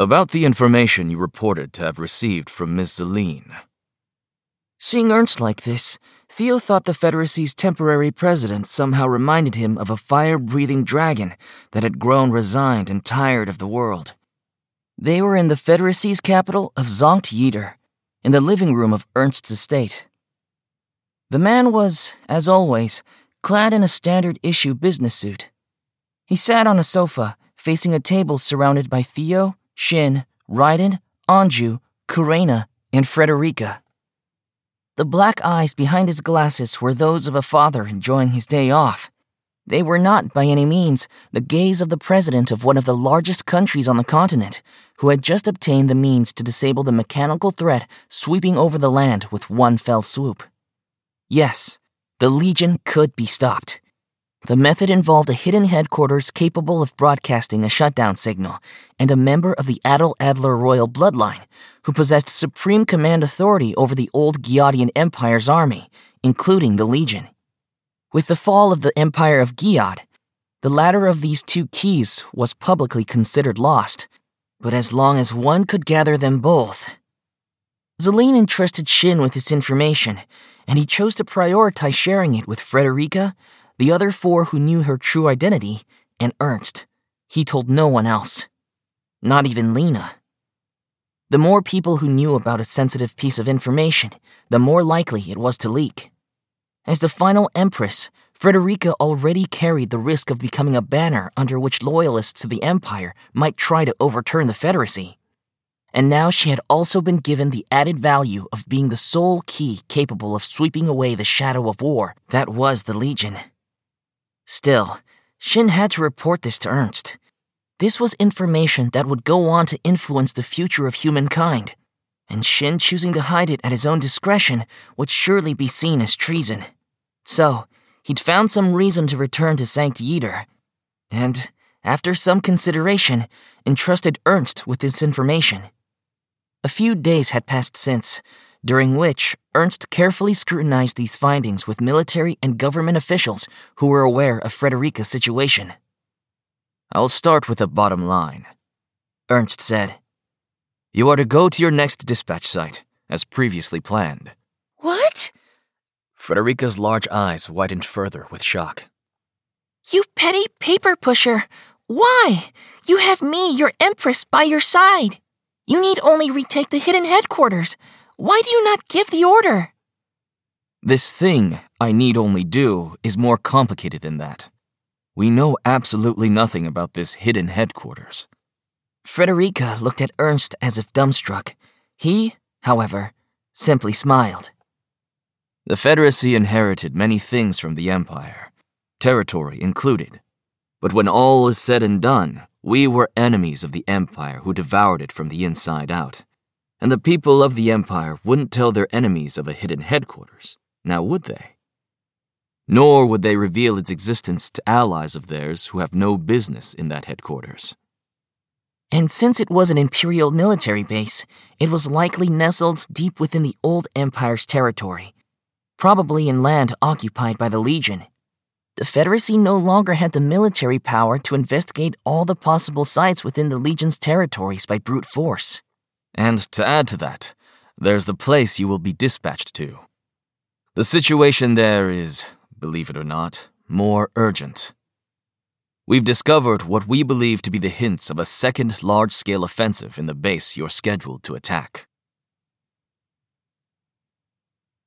About the information you reported to have received from Miss Celine. Seeing Ernst like this, Theo thought the Federacy's temporary president somehow reminded him of a fire breathing dragon that had grown resigned and tired of the world. They were in the Federacy's capital of Sankt Jeder, in the living room of Ernst's estate. The man was, as always, clad in a standard issue business suit. He sat on a sofa, facing a table surrounded by Theo, Shin, Raiden, Anju, Kurena, and Frederica. The black eyes behind his glasses were those of a father enjoying his day off. They were not, by any means, the gaze of the president of one of the largest countries on the continent, who had just obtained the means to disable the mechanical threat sweeping over the land with one fell swoop. Yes, the Legion could be stopped. The method involved a hidden headquarters capable of broadcasting a shutdown signal, and a member of the Adel Adler royal bloodline, who possessed supreme command authority over the old Giadian Empire's army, including the Legion. With the fall of the Empire of Giad, the latter of these two keys was publicly considered lost, but as long as one could gather them both. Celine entrusted Shin with this information, and he chose to prioritize sharing it with Frederica, the other four who knew her true identity, and Ernst. He told no one else. Not even Lena. The more people who knew about a sensitive piece of information, the more likely it was to leak. As the final Empress, Frederica already carried the risk of becoming a banner under which loyalists to the Empire might try to overturn the Federacy. And now she had also been given the added value of being the sole key capable of sweeping away the shadow of war that was the Legion. Still, Shin had to report this to Ernst. This was information that would go on to influence the future of humankind, and Shin choosing to hide it at his own discretion would surely be seen as treason. So, he'd found some reason to return to Sankt Jeder, and, after some consideration, entrusted Ernst with this information. A few days had passed since, during which Ernst carefully scrutinized these findings with military and government officials who were aware of Frederica's situation. I'll start with the bottom line. Ernst said, You are to go to your next dispatch site, as previously planned. What? Frederica's large eyes widened further with shock. You petty paper pusher! Why? You have me, your empress, by your side. You need only retake the hidden headquarters. Why do you not give the order? This thing I need only do is more complicated than that. We know absolutely nothing about this hidden headquarters. Frederica looked at Ernst as if dumbstruck. He, however, simply smiled. The Federacy inherited many things from the Empire, territory included. But when all is said and done, we were enemies of the Empire who devoured it from the inside out. And the people of the Empire wouldn't tell their enemies of a hidden headquarters, now would they? nor would they reveal its existence to allies of theirs who have no business in that headquarters. And since it was an Imperial military base, it was likely nestled deep within the old Empire's territory, probably in land occupied by the Legion. The Federacy no longer had the military power to investigate all the possible sites within the Legion's territories by brute force. And to add to that, there's the place you will be dispatched to. The situation there is believe it or not, more urgent. We've discovered what we believe to be the hints of a second large scale offensive in the base you're scheduled to attack.